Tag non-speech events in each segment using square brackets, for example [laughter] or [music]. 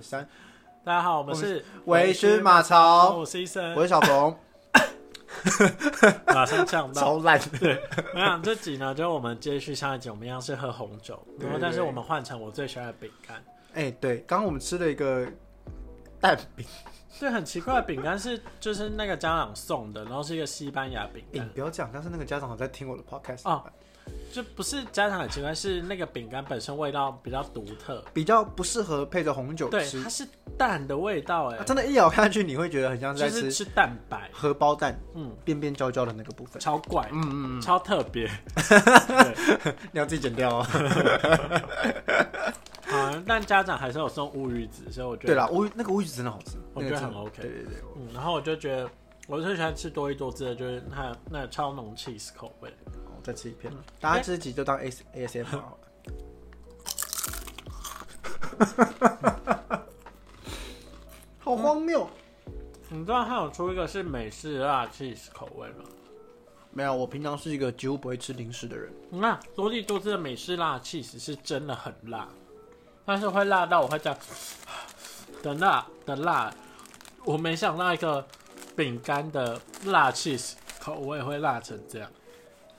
三，大家好，我们是微醺马超，我是医生，我是小冯，马上呛到。超烂。对，我想这集呢，就是我们接续上一集，我们一样是喝红酒，然后但是我们换成我最喜欢的饼干。哎，对，刚刚我们吃了一个蛋饼，对，很奇怪的饼干是就是那个家长送的，然后是一个西班牙饼干，不要讲，但是那个家长好像在听我的 podcast 哦就不是家长很奇怪，是那个饼干本身味道比较独特，比较不适合配着红酒对，吃它。是蛋的味道，哎啊，真的，一咬下去你会觉得很像是在吃是吃蛋白，荷包蛋嗯，边边焦焦的那个部分。超怪，嗯嗯嗯，超特别。[laughs] 你要自己剪掉哦。[laughs] 好，但家长还是有送乌鱼子，所以我觉得对啦，乌鱼那个乌鱼子真的好吃，我觉得很 OK 对对对，嗯，然后我就觉得我最喜欢吃多一多汁的，就是它那个超浓 cheese 口味。我再吃一片嗯，大家这集就当 S A S M [laughs] 好了。[laughs] 好荒谬！你知道他有出一个是美式辣 cheese 口味吗？没有，我平常是一个几乎不会吃零食的人。你看多利多汁的美式辣 cheese 是真的很辣，但是会辣到我会这样的辣的辣。我没想到一个饼干的辣 cheese 口味会辣成这样，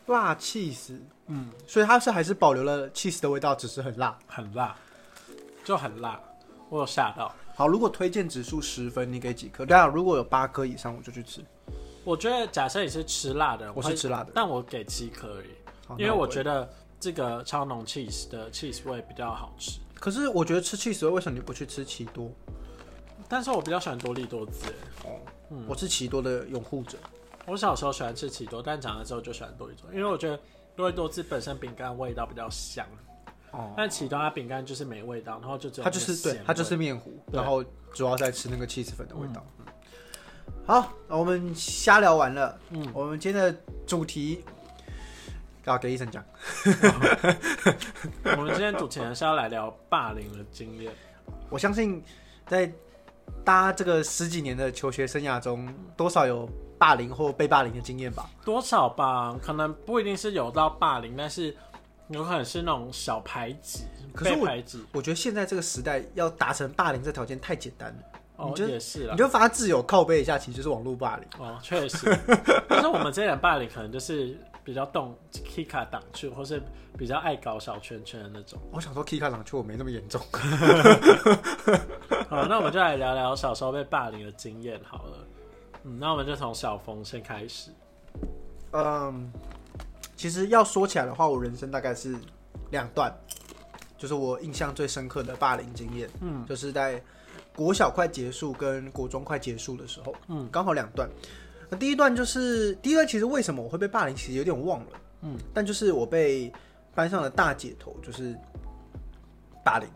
辣 cheese，嗯，所以它是还是保留了 cheese 的味道，只是很辣。很辣，就很辣，我有吓到。好，如果推荐指数十分，你给几颗？对啊，如果有八颗以上，我就去吃。我觉得假设你是吃辣的我是吃辣的，但我给七颗而已。因为我觉得，得这个超浓 cheese 的 cheese 味比较好吃，可是我觉得吃 cheese 为什么你不去吃奇多？但是我比较喜欢多利多汁。哦，嗯我是奇多的拥护者。我小时候喜欢吃奇多，但长大之后就喜欢多利多，因为我觉得多利多汁本身饼干味道比较香，哦，但奇多它饼干就是没味道，然后就只有它就是对它就是面糊，然后主要在吃那个 cheese 粉的味道。嗯好，我们瞎聊完了，嗯，我们今天的主题要给医生讲。[laughs] 我们今天主持人是要来聊霸凌的经验，我相信在大家这个十几年的求学生涯中，多少有霸凌或被霸凌的经验吧？多少吧，可能不一定是有到霸凌，但是有可能是那种小排挤，可是我被排挤，我觉得现在这个时代要达成霸凌这条件太简单了，哦你，就也是啦你。就发自由靠背一下，其实就是网络霸凌。哦，确实，但是我们这点霸凌可能就是比较动 Kika 挡去，或是比较爱搞小圈圈的那种。我想说，Kika 朗却我没那么严重。[laughs] 好，那我们就来聊聊小时候被霸凌的经验好了。嗯，那我们就从小峰先开始。嗯，其实要说起来的话，我人生大概是两段，就是我印象最深刻的霸凌经验，嗯就是在国小快结束跟国中快结束的时候，嗯刚好两段。那第一段就是第一段，其实为什么我会被霸凌，其实有点忘了，嗯，但就是我被班上的大姐头就是霸凌，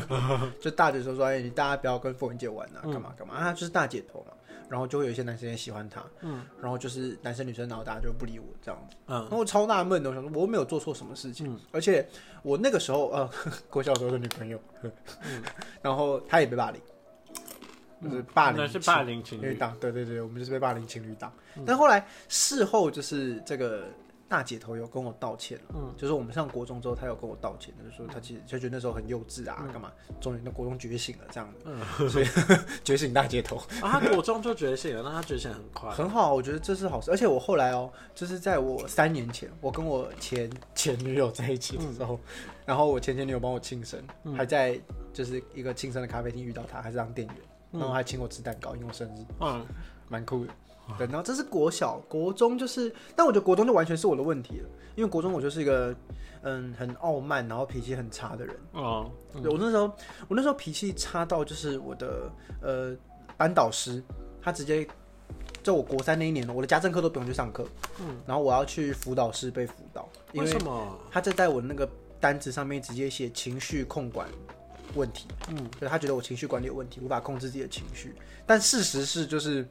[laughs] 就大姐头说：“哎，你大家不要跟凤文姐玩啊，嗯。干嘛干嘛。”啊，就是大姐头嘛，然后就会有一些男生也喜欢她，嗯。然后就是男生女生，然后大家就不理我这样子。嗯。然嗯后我超纳闷的，我想说我没有做错什么事情，嗯。而且我那个时候呃，[laughs] 国小时候的女朋友，嗯。[laughs] 然后她也被霸凌，就是霸凌是霸凌情侣。档，对对对，我们就是被霸凌情侣档。嗯。但后来事后就是这个大姐头有跟我道歉了，嗯。就是我们上国中之后，她有跟我道歉，就是说她其实就觉得那时候很幼稚啊，嗯。干嘛？终于那国中觉醒了这样子，嗯，所以 [laughs] 觉醒大姐头。[laughs] 啊，他国中就觉醒了，那他觉醒很快。很好，我觉得这是好事。而且我后来哦，就是在我三年前，我跟我前前女友在一起的时候，然后我前前女友帮我庆生，嗯。还在就是一个庆生的咖啡厅遇到她，还是当店员，嗯。然后还请我吃蛋糕，因为我生日，嗯。蛮酷的。对，然后这是国小，国中就是，但我觉得国中就完全是我的问题了，因为国中我就是一个嗯很傲慢，然后脾气很差的人。哦，对我那时候，我那时候脾气差到就是我的呃班导师，他直接在我国三那一年，我的家政课都不用去上课，嗯，然后我要去辅导室被辅导，为什么？他就在我那个单子上面直接写情绪控管问题，嗯就是他觉得我情绪管理有问题，无法控制自己的情绪。但事实是，就是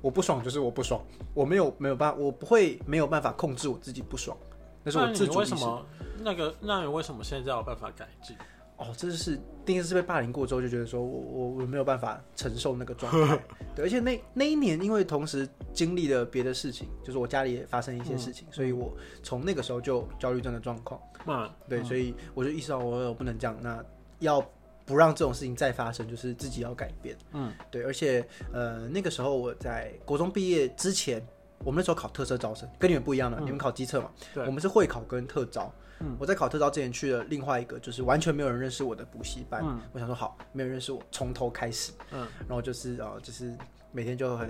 我不爽就是我不爽，我没有没有办法，我不会没有办法控制我自己不爽，那是我自主意识。为什么那个？那你为什么现在有办法改进？哦，这就是第一次被霸凌过之后，就觉得说我我我没有办法承受那个状态。[laughs] 对，而且那那一年，因为同时经历了别的事情，就是我家里也发生一些事情，所以我从那个时候就焦虑症的状况。嗯，对，所以我就意识到我我不能这样，那要不让这种事情再发生，就是自己要改变。嗯，对，而且呃那个时候我在国中毕业之前，我们那时候考特色招生，跟你们不一样的，你们考机测嘛，对我们是会考跟特招。嗯我在考特招之前去了另外一个，就是完全没有人认识我的补习班。嗯我想说好，没有人认识我，从头开始。嗯，然后就是呃，就是每天就很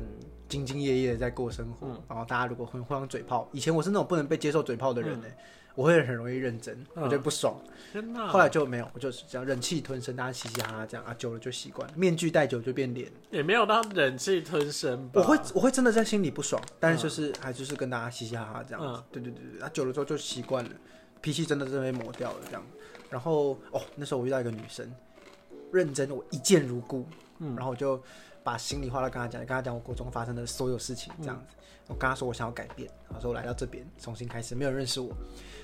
兢兢业业的在过生活。嗯然后大家如果会互相嘴炮，以前我是那种不能被接受嘴炮的人呢、我会很容易认真，嗯我觉得不爽。天哪！后来就没有，我就是这样忍气吞声，大家嘻嘻哈哈这样啊，久了就习惯了。面具戴久就变脸，也没有到忍气吞声吧。我会我会真的在心里不爽，但是就是、还就是跟大家嘻嘻哈哈这样子。嗯对对对对，啊，久了之后就习惯了，脾气真的是被磨掉了这样。然后哦，那时候我遇到一个女生，认真，我一见如故，嗯然后我就把心里话都跟她讲，跟她讲我国中发生的所有事情这样子。我跟他说我想要改变，然后说我来到这边重新开始，没有人认识我，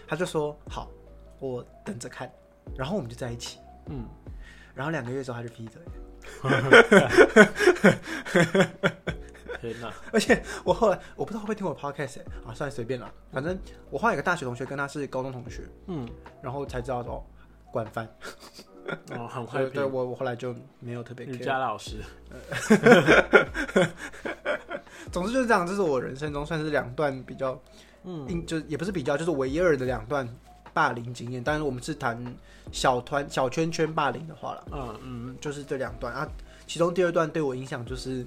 他就说好，我等着看，然后我们就在一起。嗯，然后两个月之后他就劈腿，天哪！[laughs] 而且我后来我不知道会不会听我 podcast 欸啊，算了随便了，反正我后来有个大学同学跟他是高中同学，嗯，然后才知道说哦管饭，哦，很 [laughs] 对会对我我后来就没有特别瑜。伽老师。[laughs] 总之就是这样，这是我人生中算是两段比较，嗯嗯，就也不是比较，就是唯一二的两段霸凌经验。但是我们是谈小团小圈圈霸凌的话了，嗯嗯，就是这两段啊。其中第二段对我影响就是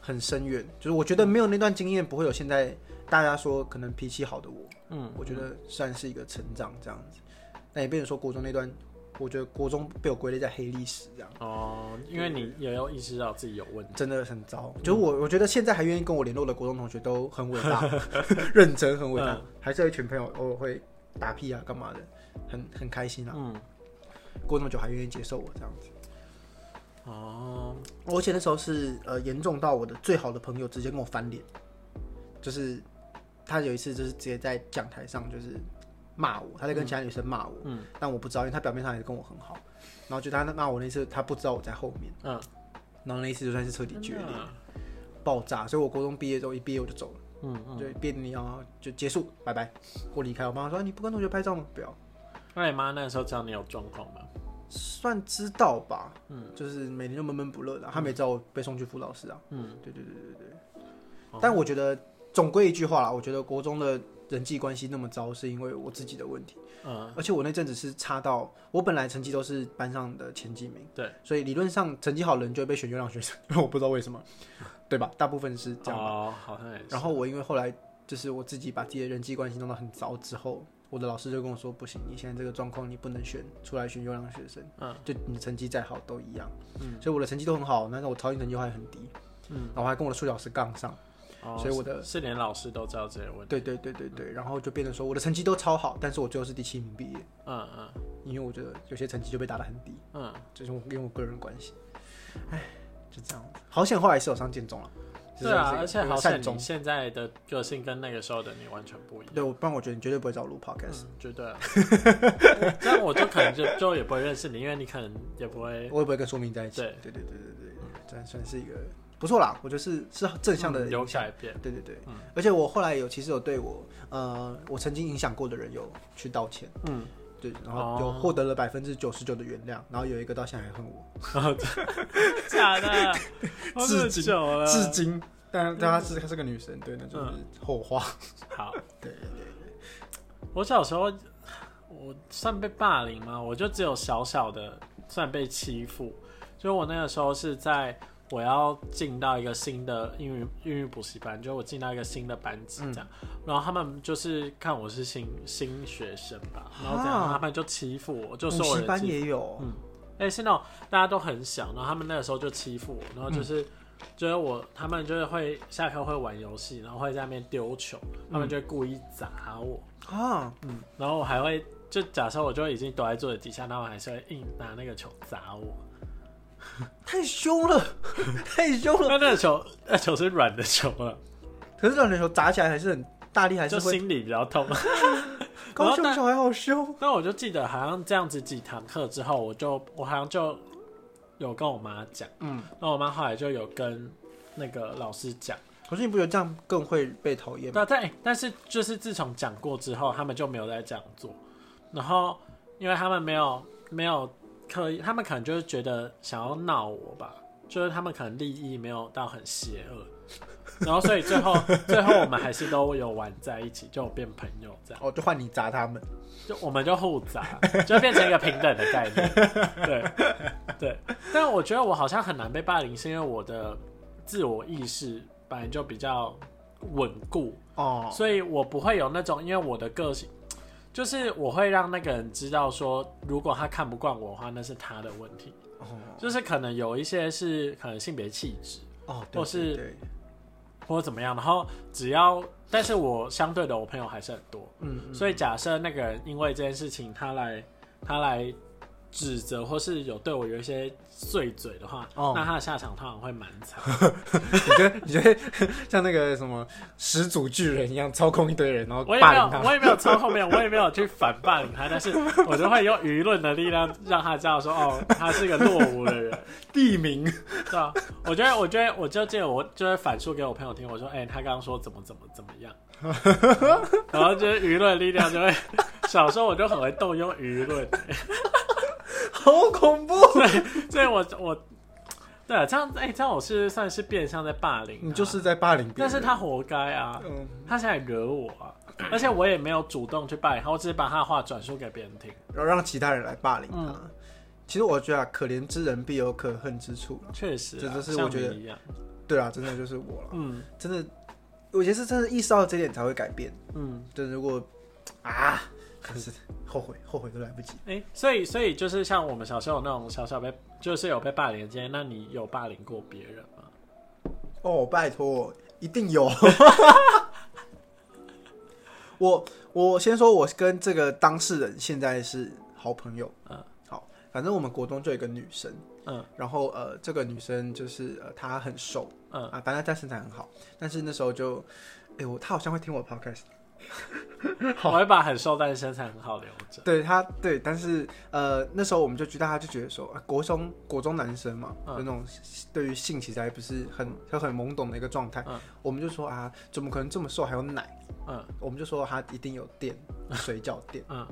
很深远，就是我觉得没有那段经验，不会有现在大家说可能脾气好的我。嗯，我觉得算是一个成长这样子。那也变成说国中那段，我觉得国中被我归类在黑历史这样，哦，因为你也要意识到自己有问题。真的很糟。就是我我觉得现在还愿意跟我联络的国中同学都很伟大，[laughs] 认真很伟大，嗯还是有一群朋友偶尔会打屁啊干嘛的，很很开心啊。嗯，过那么久还愿意接受我这样子。哦，而且那时候是呃严重到我的最好的朋友直接跟我翻脸，就是他有一次就是直接在讲台上就是骂我，他在跟其他女生骂我，嗯。但我不知道，因为他表面上也跟我很好，然后就他骂我那次他不知道我在后面，嗯，然后那一次就算是彻底决裂啊。爆炸，所以我高中毕业之后一毕业我就走了，嗯嗯。就毕业典礼然后就结束，拜拜，我离开，我妈说你不跟同学拍照吗？不要，那你妈那时候知道你有状况吗？算知道吧，嗯，就是每天就闷闷不乐的，他没知道我被送去辅导室啊，嗯，对对对对对。哦。但我觉得总归一句话啦，我觉得国中的人际关系那么糟，是因为我自己的问题。嗯，而且我那阵子是差到，我本来成绩都是班上的前几名，对，所以理论上成绩好的人就会被选优良学生，因为我不知道为什么，[laughs] 对吧？大部分是这样吧。哦，好像也是。然后我因为后来就是我自己把自己的人际关系弄得很糟之后，我的老师就跟我说，不行，你现在这个状况你不能选出来选优良学生，嗯，就你成绩再好都一样，嗯，所以我的成绩都很好，但是我超英成绩还很低，嗯，然后还跟我的数学老师杠上。哦所以我的是连老师都知道这些问题。对对对对对，然后就变成说我的成绩都超好，但是我最后是第七名毕业，嗯嗯因为我觉得有些成绩就被打得很低，嗯，这是我因为我个人关系，唉，就这样。好险后来是有上建中了，对啊，而且好像你。现在的个性跟那个时候的你完全不一样。对，我不然我觉得你绝对不会找我录 podcast，、嗯，绝对啊。[laughs] 这样我就可能就就也不会认识你，因为你可能也不会我也不会跟苏明在一起。对对对对对对，这算是一个不错啦，我觉得是是正向的嗯有影响。改变。对对对，嗯而且我后来有其实有对我呃我曾经影响过的人有去道歉，嗯，对，然后有哦获得了百分之九十九的原谅，然后有一个到现在还恨我。[laughs] 假的，好 [laughs] 至今了，至今，但但她是她是个女生，对，那就是后话。好。[laughs] 对对对，我小时候，我算被霸凌吗？我就只有小小的算被欺负。就我那个时候是在我要进到一个新的英语英语补习班，就我进到一个新的班级这样，然后他们就是看我是新新学生吧，然后这样啊他们就欺负我，就补说我。的欺负也有，嗯。哎、是那种大家都很小，然后他们那个时候就欺负我，然后就是、就是我他们就是会下课会玩游戏，然后会在那边丢球，他们就会故意砸我，啊，嗯，然后我还会就假设我就已经躲在桌子底下，然后我还是会硬拿那个球砸我，太凶了，[laughs] 太凶了。那那个球那球是软的球啊，可是软的球砸起来还是很大力，还是心里比较痛。[laughs] 高雄小孩好凶，那我就记得好像这样子几堂课之后，我就我好像就有跟我妈讲，嗯，那我妈后来就有跟那个老师讲。可是你不觉得这样更会被讨厌吗？对，但但是就是自从讲过之后，他们就没有再这样做。然后，因为他们没有没有可以，他们可能就是觉得想要闹我吧，就是他们可能利益没有到很邪恶，[laughs] 然后所以最后最后我们还是都有玩在一起，就有变朋友这样，哦，就换你砸他们。就我们就互砸，就变成一个平等的概念。对对，但我觉得我好像很难被霸凌，是因为我的自我意识本来就比较稳固，哦，所以我不会有那种，因为我的个性，就是我会让那个人知道说，如果他看不惯我的话，那是他的问题。哦，就是可能有一些是可能性别气质哦，对或是或者怎么样，然后只要，但是我相对的我朋友还是很多，嗯，嗯。所以假设那个人因为这件事情他来他来指责或是有对我有一些碎嘴的话，哦。那他的下场通常会蛮惨。[laughs] 你觉得你觉得像那个什么始祖巨人一样操控一堆人，然后我也没有他，我也没有操控没有，我也没有去反霸凌他，但是我就会用舆论的力量让他知道说，哦，他是个落伍的人。[laughs] 地名。对啊，我觉得，我觉得，我就记得我就会反述给我朋友听，我说，哎、他刚刚说怎么怎么怎么样，[laughs] 然后就是舆论力量就会，小时候我就很会动用舆论，好恐怖。所以我我，对啊，这样，哎、这样我是算是变相在霸凌他，你就是在霸凌别人，但是他活该啊，嗯，他现在惹我啊，而且我也没有主动去霸凌他，我只是把他的话转述给别人听，然后让其他人来霸凌他。嗯其实我觉得、啊、可怜之人必有可恨之处。确实、啊，这就是我觉得对啊，真的就是我了，嗯真的，我觉得是真的意识到这点才会改变。嗯。就是如果啊，真是后悔，后悔都来不及。哎、所以所以就是像我们小时候那种小小被，就是有被霸凌的经验，那你有霸凌过别人吗？哦，拜托，一定有。[laughs] 我我先说，我跟这个当事人现在是好朋友。嗯，好，反正我们国中就有一个女生，嗯然后呃，这个女生就是呃，她很瘦嗯，啊，反正她身材很好，但是那时候就，哎、我她好像会听我的 podcast，[laughs] 我会把很瘦但是身材很好留着。对他对，但是呃，那时候我们就觉得，大家就觉得说，啊、国中国中男生嘛，嗯就那种对于性其实还不是很就很懵懂的一个状态，嗯我们就说啊，怎么可能这么瘦还有奶？嗯我们就说他一定有垫，[laughs] 水饺店，嗯，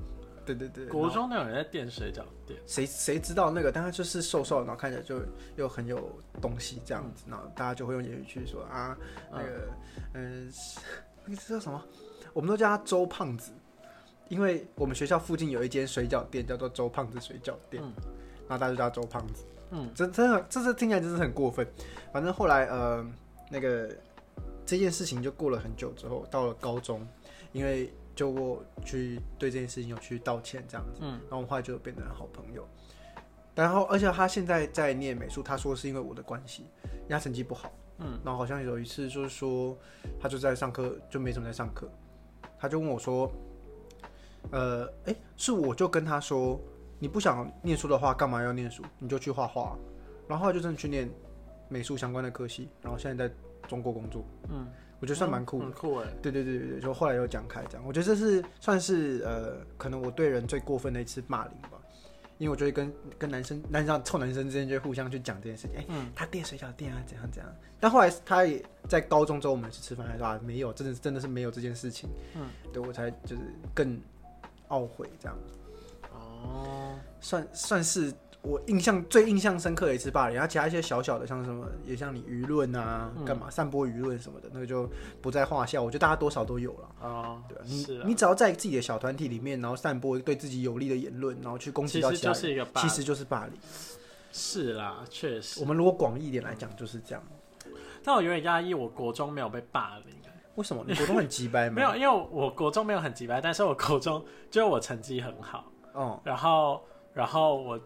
对对对。国中那有人在垫水饺垫，谁谁知道那个，但他就是瘦瘦的，然后看起来就又很有东西这样子，然后大家就会用言语去说啊，那个嗯，那个叫什么？我们都叫他周胖子，因为我们学校附近有一间水饺店叫做周胖子水饺店，嗯然后大家就叫他周胖子。嗯真真的，这是听起来真是很过分。反正后来呃，那个这件事情就过了很久之后，到了高中，因为就我去对这件事情有去道歉这样子，嗯然后我们后来就变成好朋友。然后，而且他现在在念美术，他说是因为我的关系，因为他成绩不好，嗯，然后好像有一次就是说，他就在上课就没怎么在上课，他就问我说，呃，哎，是我就跟他说，你不想念书的话，干嘛要念书？你就去画画。然后就真的去念美术相关的科系，然后现在在中国工作，嗯，我觉得算蛮酷的。很酷哎。对对对对对，就后来又讲开这样，我觉得这是算是呃，可能我对人最过分的一次骂凌吧，因为我就会跟跟男生、男生臭男生之间就会互相去讲这件事情，哎、嗯。他垫水饺垫啊，怎样怎样。但后来他也在高中之后，我们去吃饭，他说啊，没有，真的真的是没有这件事情，嗯，对我才就是更懊悔这样，哦，算算是我印象最印象深刻的一次霸凌，然后其他一些小小的，像什么也像你舆论啊，嗯干嘛散播舆论什么的，那个就不在话下。我觉得大家多少都有了。哦，对啊，你是啊你只要在自己的小团体里面，然后散播对自己有利的言论，然后去攻击到其他人，是一个霸其实就是霸凌。是啦，确实我。们如果广义一点来讲，就是这样。但我有点压抑，我国中没有被霸凌。为什么你国中很鸡掰吗？[laughs] 没有，因为我国中没有很急掰，但是我国中就是我成绩很好，嗯，然后然后我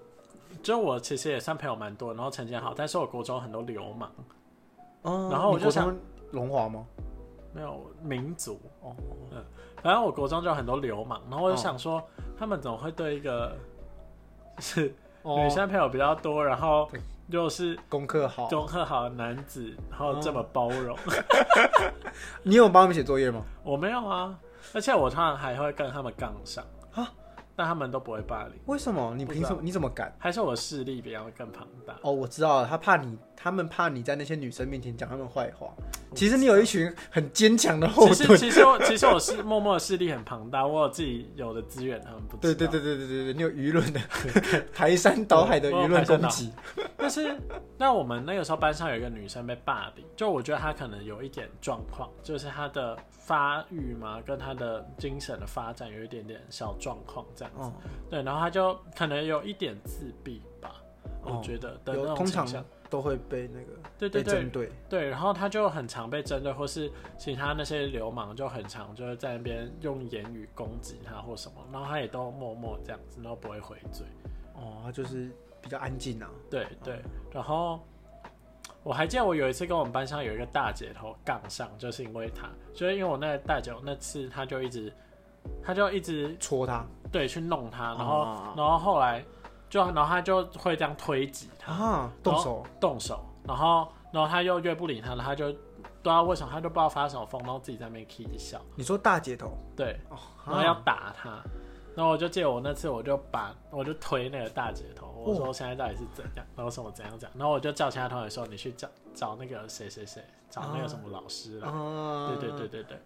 就我其实也算朋友蛮多，然后成绩很好，但是我国中很多流氓，嗯，然后我就想龙华吗？没有民族，哦，嗯反正我国中就有很多流氓，然后我就想说，他们怎么会对一个 [laughs] 是女生朋友比较多，然后又是功课好，功课好的男子，然后这么包容，[laughs] 你有帮他们写作业吗？我没有啊，而且我通常还会跟他们杠上。啊，但他们都不会霸凌，为什么？你凭什么？你怎么敢？还是我的势力比他们更庞大。哦，我知道了，他怕你他们怕你在那些女生面前讲他们坏话。其实你有一群很坚强的后其实。其实我其实我是默默的势力很庞大，我有自己有的资源，他们不知道。对对对对对对对，你有舆论的排山倒海的舆论攻击。但是，那我们那个时候班上有一个女生被霸凌，就我觉得她可能有一点状况，就是她的发育嘛，跟她的精神的发展有一点点小状况这样子。哦，对，然后她就可能有一点自闭吧，哦我觉得的那种倾向。都会被那个对对对针对。对，然后他就很常被针对，或是其他那些流氓就很常就是在那边用言语攻击他或什么，然后他也都默默这样子，然后不会回嘴。哦，他就是比较安静啊。对对，然后我还记得我有一次跟我们班上有一个大姐头杠上，就是因为他，就是因为我那个大姐头那次他就一直，他就一直戳他对去弄他，然后、哦然后后来就然后他就会这样推挤他。啊，动手。动手，然后然后他又越不理他，然后她就不知道为什么他就不知道发什么疯，然后自己在那边 k 笑，你说大姐头。对，哦，然后要啊打他。然后我就记得我那次，我就把我就推那个大姐头，我说现在到底是怎样，然后什么怎样怎样，然后我就叫其他同学说，你去找找那个谁谁谁，找那个什么老师啦。啊。对对对对对，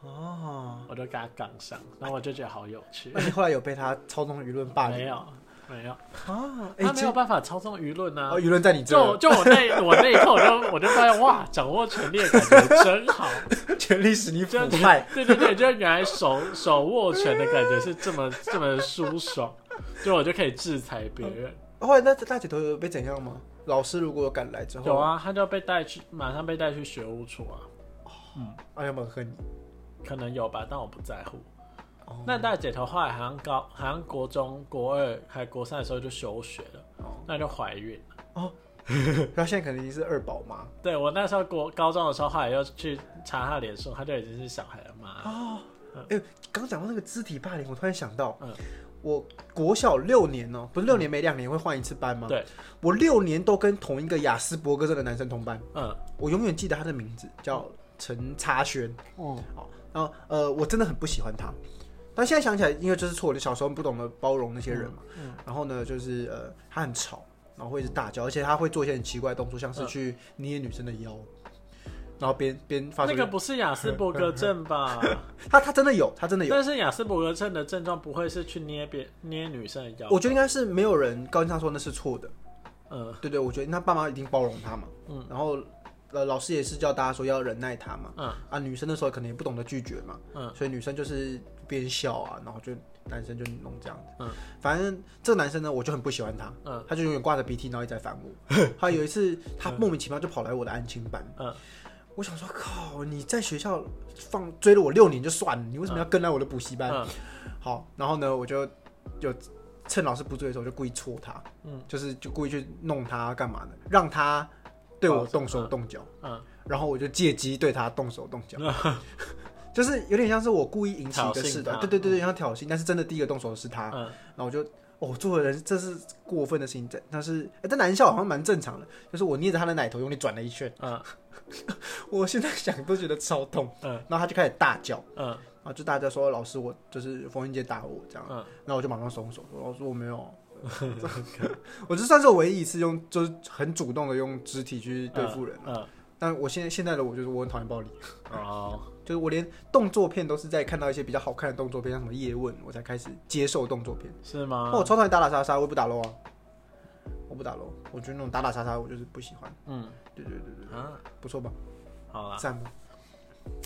哦，我就跟他杠上，然后我就觉得好有趣。那。你后来有被他操纵舆论霸凌？没有没有，啊，哎他没有办法操纵舆论啊哦，。舆论在你这就就我那我那一刻，我就我就发现哇，掌握权力的感觉 [laughs] 真好。权力使你腐就败。对对对，就是原来手手握拳的感觉是这么这么舒爽，就我就可以制裁别人。后来那大姐头有被怎样吗？老师如果有赶来之后，有，啊，他就被带去，马上被带去学务处啊，哎有没有恨你？可能有吧，但我不在乎。哦。那大姐头后来好像高，好像国中国二还国三的时候就休学了，哦。那就怀孕了。[laughs] 他现在可能已经是二宝妈。对我那时候国高中的时候，后来又去查她脸书，她就已经是小孩的妈。了。哦。哎，刚讲到那个肢体霸凌，我突然想到，嗯。我国小六年哦，不是六年每两年会换一次班吗？对，我六年都跟同一个雅斯伯格症的男生同班，嗯。我永远记得他的名字叫陈插轩。嗯好，然后呃，我真的很不喜欢他，但现在想起来，因为这是错，我小时候不懂得包容那些人嘛。嗯然后呢，就是呃，他很吵，然后会一直大叫，而且他会做一些很奇怪的动作，像是去捏女生的腰，然后边边发出那个不是雅斯伯格症吧？[laughs] 他他真的有，他真的有。但是雅斯伯格症的症状不会是去捏别捏女生的腰，我觉得应该是没有人告诉他说那是错的，嗯对对，我觉得他爸妈一定包容他嘛，嗯，然后呃老师也是叫大家说要忍耐他嘛，嗯。啊女生那时候可能也不懂得拒绝嘛，嗯。所以女生就是边笑啊，然后就男生就弄这样子，嗯，反正这个男生呢，我就很不喜欢他，嗯他就永远挂着鼻涕，然后一直在烦我。[laughs] 他有一次，他莫名其妙就跑来我的安亲班，嗯，我想说，靠，你在学校放追了我六年就算了，你为什么要跟来我的补习班？嗯好，然后呢，我就有趁老师不注意的时候，我就故意戳他，嗯，就是就故意去弄他干嘛的，让他对我动手动脚，嗯然后我就借机对他动手动脚。[laughs] 就是有点像是我故意引起一个事端，挑衅他。对对对对，像挑衅，但是真的第一个动手的是他，嗯。然后我就哦，做的人这是过分的事情，这但是哎，在男校好像蛮正常的，就是我捏着他的奶头用力转了一圈，嗯。[laughs] 我现在想都觉得超痛，嗯。然后他就开始大叫，嗯。然后就大家说老师我就是冯云杰打我这样，嗯，然后我就马上松手，说老师我没有，[laughs] [laughs] 我这算是我唯一一次用就是很主动的用肢体去对付人，嗯。但我现在现在的我就是我很讨厌暴力，哦，就是我连动作片都是在看到一些比较好看的动作片，像什么叶问，我才开始接受动作片。是吗？那，我超讨厌打打杀杀，我也不打喽啊，我不打喽，我觉得那种打打杀杀我就是不喜欢。嗯对对对对，啊，不错吧？好啦，赞吗？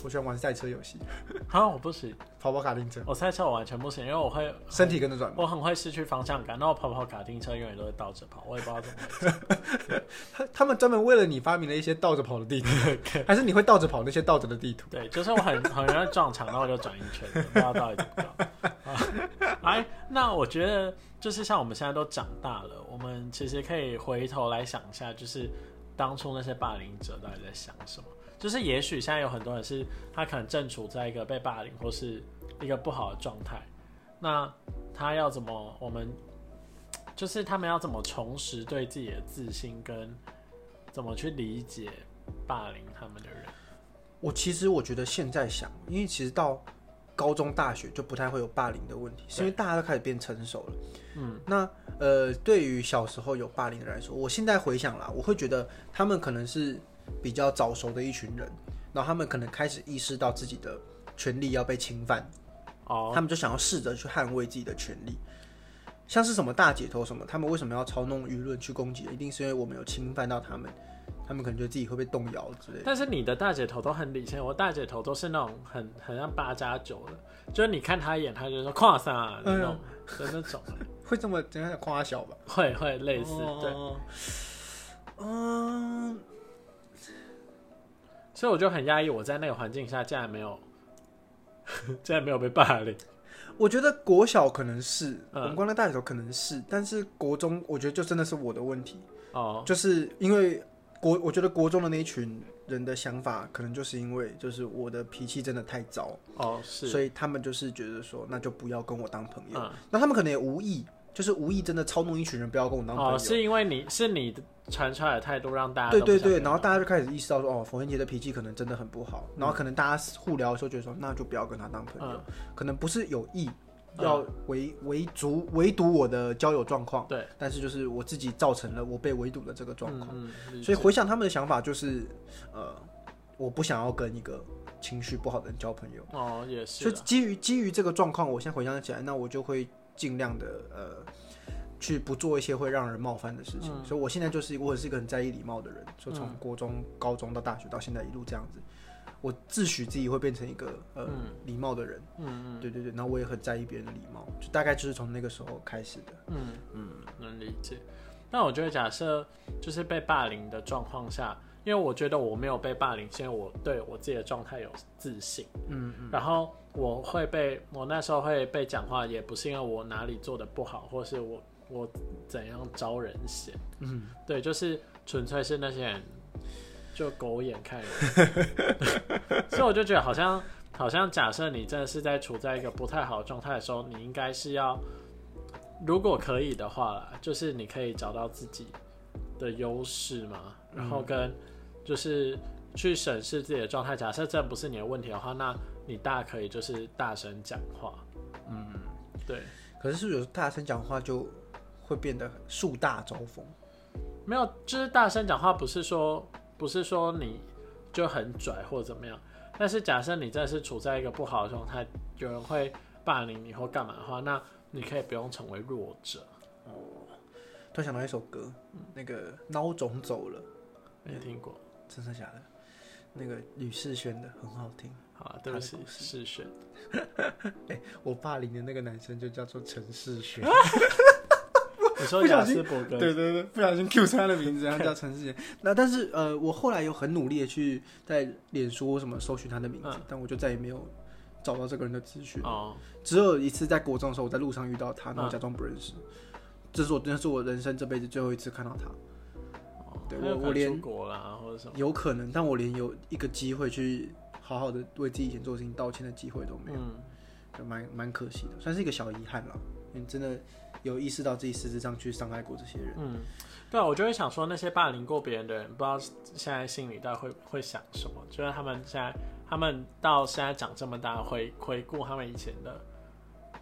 我喜欢玩赛车游戏，[laughs] 好，我不行，跑跑卡丁车，我赛车我完全不行，因为我会身体跟着转。我很会失去方向感，那我跑跑卡丁车永远都会倒着跑，我也不知道怎么回事。[laughs] 他他们专门为了你发明了一些倒着跑的地图，还是你会倒着跑那些倒着的地图？[laughs] 对，就是我很很容易撞墙，然后我就转一圈，不知道到底怎么搞。啊哎，那我觉得就是像我们现在都长大了，我们其实可以回头来想一下，就是当初那些霸凌者到底在想什么。就是也许现在有很多人是他可能正处在一个被霸凌或是一个不好的状态，那他要怎么我们就是他们要怎么重拾对自己的自信，跟怎么去理解霸凌他们的人？我其实我觉得现在想，因为其实到高中、大学就不太会有霸凌的问题，是因为大家都开始变成熟了。嗯，那呃，对于小时候有霸凌的人来说，我现在回想啦，我会觉得他们可能是比较早熟的一群人，然后他们可能开始意识到自己的权利要被侵犯，哦，他们就想要试着去捍卫自己的权利。像是什么大姐头什么，他们为什么要操弄舆论去攻击？一定是因为我们有侵犯到他们，他们可能觉得自己会被动摇之类的。但是你的大姐头都很理性，我大姐头都是那种很很像八加九的，就是你看他一眼，他就说跨三啊那种的那种，[laughs] 会这么怎样夸小吧？会会类似对，哦嗯，所以我就很压抑，我在那个环境下竟然没有，[laughs] 竟然没有被霸凌。我觉得国小可能是，嗯。我们光在大学头可能是，但是国中我觉得就真的是我的问题，哦，就是因为国，我觉得国中的那一群人的想法，可能就是因为就是我的脾气真的太糟，哦是，所以他们就是觉得说，那就不要跟我当朋友。嗯，那他们可能也无意，就是无意真的操弄一群人不要跟我当朋友。哦，是因为你是你的传出来的态度让大家对对对，然后大家就开始意识到说，哦，冯彦杰的脾气可能真的很不好，然后可能大家互聊的时候觉得说，那就不要跟他当朋友，可能不是有意要围围逐围堵我的交友状况，对，但是就是我自己造成了我被围堵的这个状况，嗯，嗯所以回想他们的想法就是，呃，我不想要跟一个情绪不好的人交朋友，哦也所以是啊，基于基于这个状况，我现在回想起来，那我就会尽量的呃。去不做一些会让人冒犯的事情，嗯所以我现在就是我也是一个很在意礼貌的人，就从国中、高中到大学到现在一路这样子，我自诩自己会变成一个呃嗯礼貌的人，嗯对对对，然后我也很在意别人的礼貌，就大概就是从那个时候开始的。嗯嗯，能理解。那我觉得假设就是被霸凌的状况下，因为我觉得我没有被霸凌，是因为我对我自己的状态有自信。嗯嗯，然后我会被我那时候会被讲话，也不是因为我哪里做的不好，或是我我怎样招人嫌。嗯，对，就是纯粹是那些人就狗眼看人，[laughs] 所以我就觉得好像好像假设你真的是在处在一个不太好的状态的时候，你应该是要，如果可以的话啦，就是你可以找到自己的优势嘛，然后跟就是去审视自己的状态。假设这不是你的问题的话，那你大可以就是大声讲话。嗯，对，可是是不是有时大声讲话就会变得树大招风？没有，就是大声讲话，不是说不是说你就很拽或者怎么样。但是假设你真的是处在一个不好的状态，有人会霸凌你或干嘛的话，那你可以不用成为弱者。哦突然想到一首歌，那个孬种走了，没听过。真的假的？那个吕世轩的很好听。好啊，对不起他的，故事世选。[laughs] 我霸凌的那个男生就叫做陈世轩。[laughs] 你说雅不小心斯伯格？对对对，不小心 [laughs] Q 出他的名字，他叫陈世贤。那但是呃，我后来有很努力的去在脸书或什么搜寻他的名字，嗯但我就再也没有找到这个人的资讯。哦，只有一次在国中的时候，我在路上遇到他，然后假装不认识。这是我真的是我人生这辈子最后一次看到他，哦我我连出国啦或者什么。有可能，但我连有一个机会去好好的为自己以前做的事情道歉的机会都没有，嗯，就蛮蛮可惜的，算是一个小遗憾了。因为真的有意识到自己实质上去伤害过这些人。嗯，对啊，我就会想说，那些霸凌过别人的人，不知道现在心里到底会会想什么？就是他们现在，他们到现在长这么大，回回顾他们以前的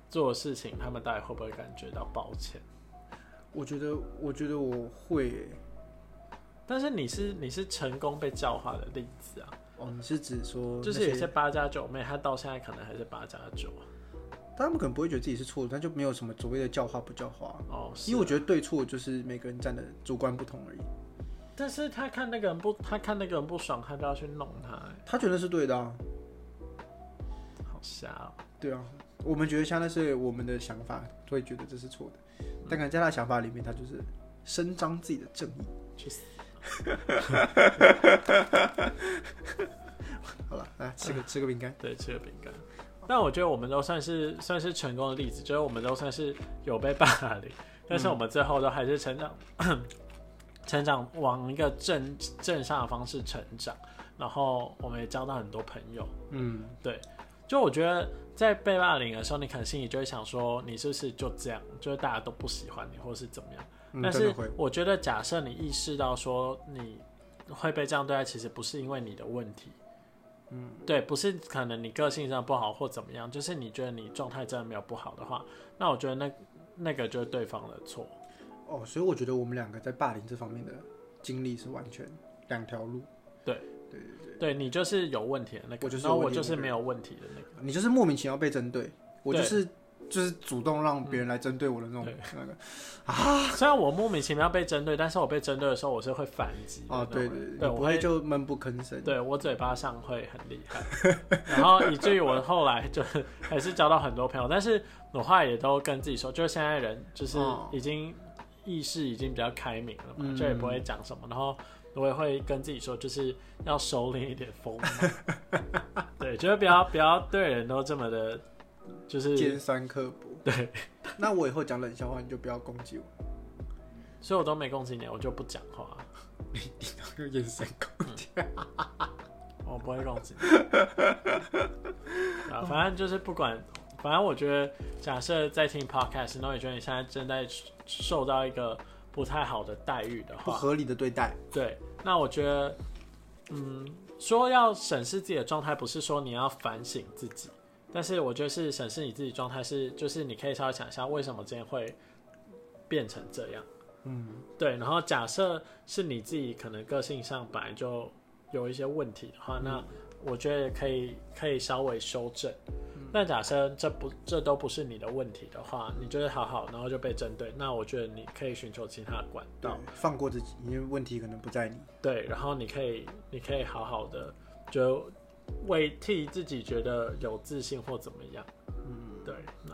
做的事情，他们到底会不会感觉到抱歉？我觉得，我觉得我会欸、但是你是你是成功被教化的例子啊，哦，你是指说就是有些八加九妹，她到现在可能还是八加九啊。他们可能不会觉得自己是错的，但就没有什么所谓的教化不教化，哦，是因为我觉得对错就是每个人站的主观不同而已。但是他看那个人不，他看那个人不爽，他就要去弄他、欸。他觉得是对的啊，好瞎哦、对啊，我们觉得像那是我们的想法，会觉得这是错的，但可能在他的想法里面，他就是伸张自己的正义。去死！[laughs] 好了，来吃个吃个饼干。对，吃个饼干。但我觉得我们都算是算是成功的例子，就是我们都算是有被霸凌，但是我们最后都还是成长，成长往一个正正向的方式成长，然后我们也交到很多朋友。嗯，对就我觉得在被霸凌的时候，你可能心里就会想说，你是不是就这样，就是大家都不喜欢你，或是怎么样？但是。我觉得，假设你意识到说你会被这样对待，其实不是因为你的问题，嗯，对，不是可能你个性上不好或怎么样，就是你觉得你状态真的没有不好的话，那我觉得那那个就是对方的错。哦，所以我觉得我们两个在霸凌这方面的经历是完全两条路。对对对对，对你就是有问题的那个，我就是然后我就是没有问题的那个。你就是莫名其妙被针对，我就是就是主动让别人来针对我的那种对。那个。啊。[laughs] 虽然我莫名其妙被针对，但是我被针对的时候，我是会反击的哦，对对对，我会就闷不吭声。对我嘴巴上会很厉害，然后以至于我后来就是还是交到很多朋友，但是我后来也都跟自己说，就是现在人就是哦已经意识已经比较开明了嘛，嗯。就也不会讲什么，然后我也会跟自己说，就是要收敛一点锋芒，[laughs] 对，就是不要不要对人都这么的，就是尖酸刻薄。对，[laughs] 那我以后讲冷笑话，你就不要攻击我，所以我都没攻击你，我就不讲话，[laughs] 用眼神攻击。[laughs] 我不会攻击你。啊，反正就是不管，反正我觉得，假设在听 podcast，然后你觉得你现在正在受到一个不太好的待遇的话，不合理的对待。对，那我觉得，嗯，说要审视自己的状态，不是说你要反省自己，但是我觉得是审视你自己状态是，就是你可以稍微想一下，为什么今天会变成这样。嗯，对，然后假设是你自己可能个性上本来就有一些问题的话，那我觉得可以可以稍微修正。那假设这不这都不是你的问题的话，你觉得好好，然后就被针对，那我觉得你可以寻求其他的管道，，放过自己，因为问题可能不在你。对，然后你可以你可以好好的就为替自己觉得有自信或怎么样，嗯，对，那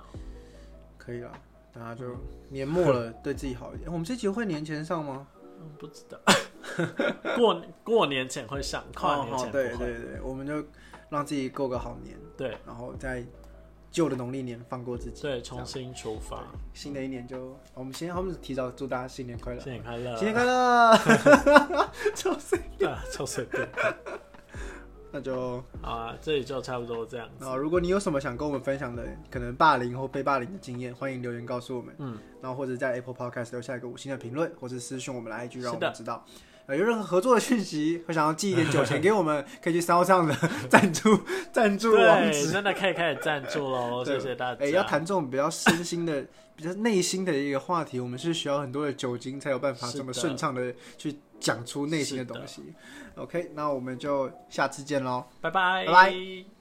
可以了，大家就年末了，对自己好一点。我们这集会年前上吗？嗯不知道，[laughs] 过过年前会上，跨年哦前不会，对对对，我们就让自己过个好年，对然后在旧的农历年放过自己。对，重新出发。新的一年就，我们先，我们提早祝大家新年快乐，新年快乐！新年快乐！[laughs] 就是，[laughs] 啊，就随便。那就，好啊，这里就差不多这样子。然后如果你有什么想跟我们分享的，可能霸凌或被霸凌的经验，欢迎留言告诉我们。嗯，然后或者在 Apple Podcast 留下一个五星的评论，或者私讯我们的 IG 让我们知道。呃，有任何合作的讯息，或想要寄一点酒钱 [laughs] 给我们，可以去骚上的 [laughs] 赞助赞助网对，址。真的可以开始赞助喽，[laughs] 对谢谢大家。哎、要谈这种比较身心的、比较内心的一个话题，我们是需要很多的酒精才有办法这么顺畅的去讲出内心的东西。OK，那我们就下次见喽。拜拜，拜拜。